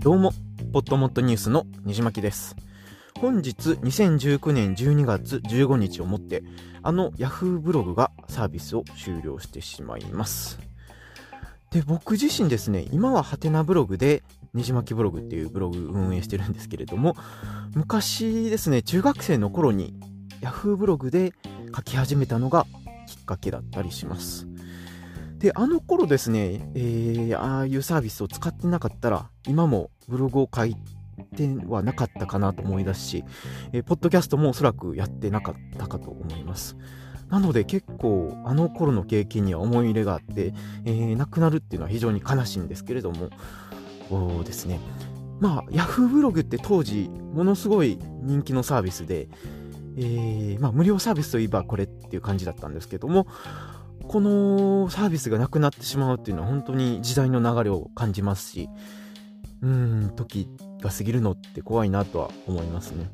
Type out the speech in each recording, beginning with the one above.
どうも、ポットモットニュースのにじまきです。本日2019年12月15日をもって、あの Yahoo ブログがサービスを終了してしまいます。で、僕自身ですね、今はハテナブログで、ねじまきブログっていうブログ運営してるんですけれども、昔ですね、中学生の頃に Yahoo ブログで書き始めたのがきっかけだったりします。で、あの頃ですね、えー、ああいうサービスを使ってなかったら、今もブログを書いてはなかったかなと思い出すし、えーポッドキャストもおそらくやってなかったかと思います。なので結構あの頃の経験には思い入れがあって、えー、なくなるっていうのは非常に悲しいんですけれども、そうですね。まあ、Yahoo ブログって当時、ものすごい人気のサービスで、えーまあ、無料サービスといえばこれっていう感じだったんですけども、このサービスがなくなってしまうっていうのは本当に時代の流れを感じますし、うん、時が過ぎるのって怖いなとは思いますね。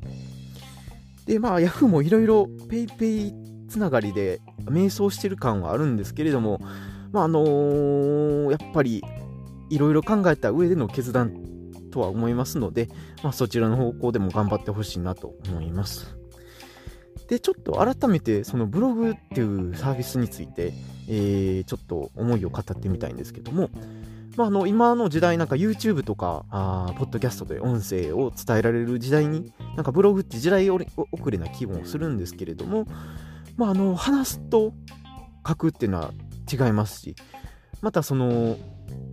で、まあ、Yahoo もいろいろ PayPay つながりで迷走してる感はあるんですけれども、まあ、あのーやっぱりいろいろ考えた上での決断とは思いますので、まあ、そちらの方向でも頑張ってほしいなと思います。で、ちょっと改めてそのブログっていうサービスについて、えーちょっと思いを語ってみたいんですけども、まあ、あの今の時代なんか YouTube とかあポッドキャストで音声を伝えられる時代になんかブログって時代遅れな気分をするんですけれども、まあ、あの話すと書くっていうのは違いますしまたその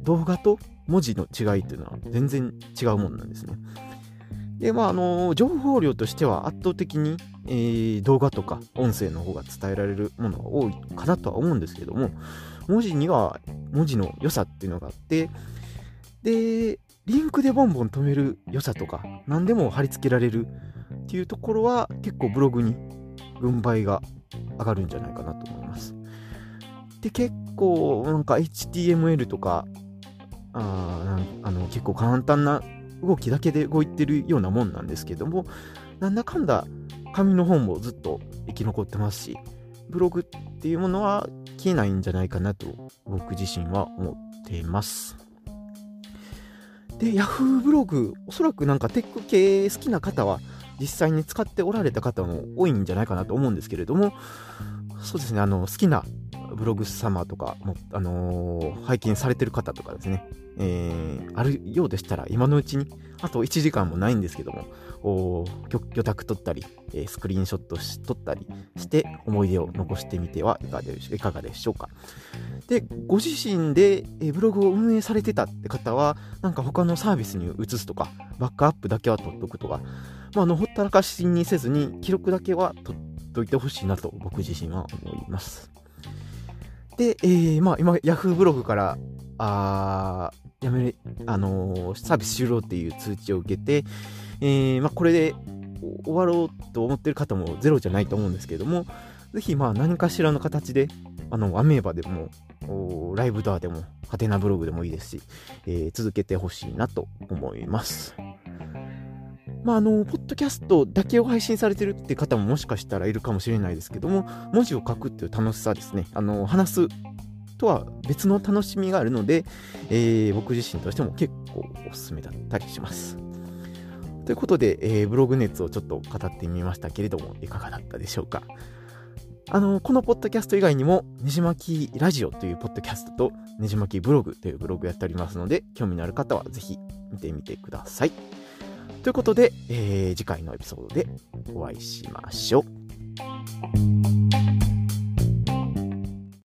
動画と文字の違いっていうのは全然違うもんなんですね。でまああの情報量としては圧倒的に、えー動画とか音声の方が伝えられるものが多いかなとは思うんですけども文字には文字の良さっていうのがあってでリンクでボンボン止める良さとか何でも貼り付けられるっていうところは結構ブログに軍配が上がるんじゃないかなと思います。で結構なんか HTML とかああの結構簡単な動きだけで動いてるようなもんなんですけどもなんだかんだ紙の本もずっと生き残ってますしブログっていうものは消えないんじゃないかなと僕自身は思っています。で Yahoo ブログおそらくなんかテック系好きな方は実際に使っておられた方も多いんじゃないかなと思うんですけれどもそうですねあの好きなブログ様とかも、あのー拝見されてる方とかですね、えーあるようでしたら今のうちにあと1時間もないんですけどもお魚魚拓取ったり、えースクリーンショットし撮ったりして思い出を残してみてはいかがでしょうか。でご自身で、えーブログを運営されてたって方はなんか他のサービスに移すとかバックアップだけは取っとくとか、まあ、あのほったらかしにせずに記録だけは取っといてほしいなと僕自身は思います。で、えーまあ、今 Yahoo ブログからあやめれ、あのーサービス終了っていう通知を受けて、えーまあ、これで終わろうと思ってる方もゼロじゃないと思うんですけれども、ぜひまあ何かしらの形で、あの、アメーバでも、ライブドアでも、ハテナブログでもいいですし、えー続けてほしいなと思います。まあ、あの、ポッドキャストだけを配信されてるって方ももしかしたらいるかもしれないですけども、文字を書くっていう楽しさですね。あの、話すとは別の楽しみがあるので、えー僕自身としても結構おすすめだったりします。ということで、えーブログ熱をちょっと語ってみましたけれども、いかがだったでしょうか。あの、このポッドキャスト以外にも、ねじまきラジオというポッドキャストと、ねじまきブログというブログやっておりますので、興味のある方はぜひ見てみてください。ということで、えー次回のエピソードでお会いしましょう。